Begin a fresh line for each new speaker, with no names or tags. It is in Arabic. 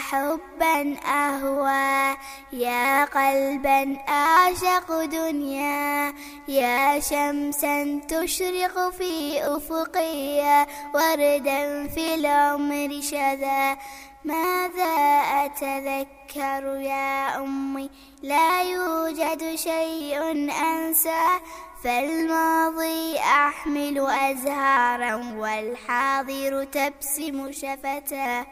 حبا أهوى يا قلبا أعشق دنيا يا شمسا تشرق في أفقي وردا في العمر شذا. ماذا أتذكر يا أمي؟ لا يوجد شيء أنسى فالماضي أحمل أزهارا والحاضر تبسم شفتا.